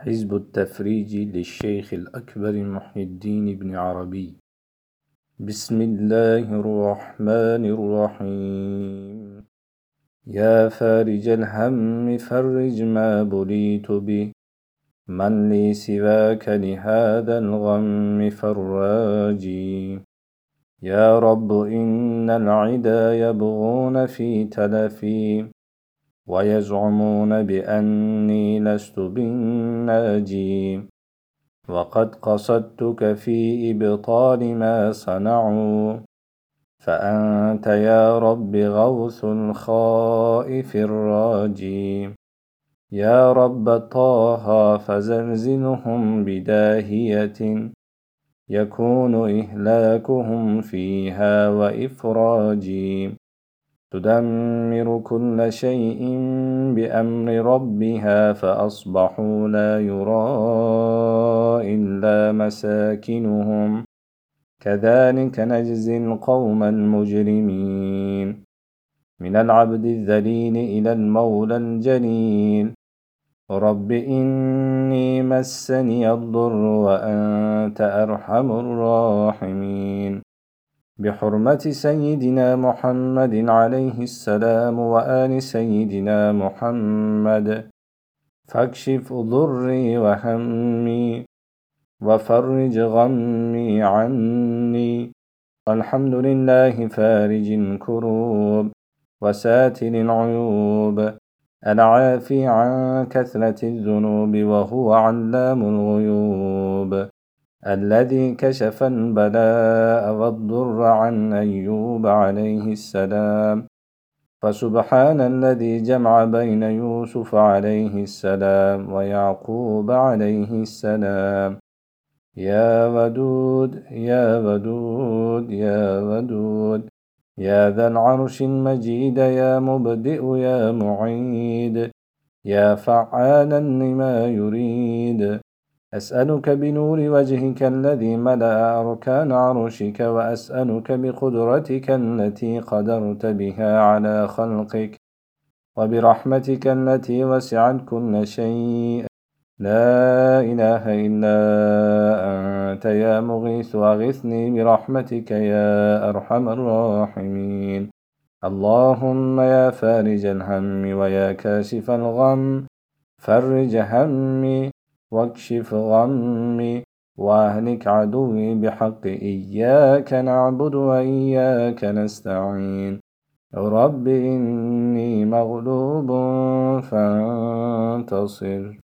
حزب التفريج للشيخ الأكبر محي الدين بن عربي. بسم الله الرحمن الرحيم. يا فارج الهم فرج ما بليت به. من لي سواك لهذا الغم فراجي يا رب إن العدا يبغون في تلفي ويزعمون بأني لست بالناجي. وقد قصدتك في إبطال ما صنعوا. فأنت يا رب غوث الخائف الراجي. يا رب طه فزلزلهم بداهية. يكون إهلاكهم فيها وإفراجي. تدمر كل شيء بأمر ربها فأصبحوا لا يرى إلا مساكنهم. كذلك نجزي القوم المجرمين. من العبد الذليل إلى المولى الجليل. رب إني مسني الضر وأنت أرحم الراحمين. بحرمة سيدنا محمد عليه السلام وآل سيدنا محمد. فاكشف ضري وهمي وفرج غمي عني. الحمد لله فارج الكروب وساتر العيوب. العافي عن كثرة الذنوب وهو علام الغيوب. الذي كشف البلاء والضر عن أيوب عليه السلام. فسبحان الذي جمع بين يوسف عليه السلام ويعقوب عليه السلام. يا ودود يا ودود يا ودود. يا ذا العرش المجيد يا مبدئ يا معيد. يا فعالا لما يريد. أسألك بنور وجهك الذي ملأ أركان عرشك وأسألك بقدرتك التي قدرت بها على خلقك وبرحمتك التي وسعت كل شيء. لا إله إلا أنت يا مغيث أغثني برحمتك يا أرحم الراحمين. اللهم يا فارج الهم ويا كاشف الغم فرج همي واكشف غمي وأهلك عدوي بحق إياك نعبد وإياك نستعين. رب إني مغلوب فانتصر.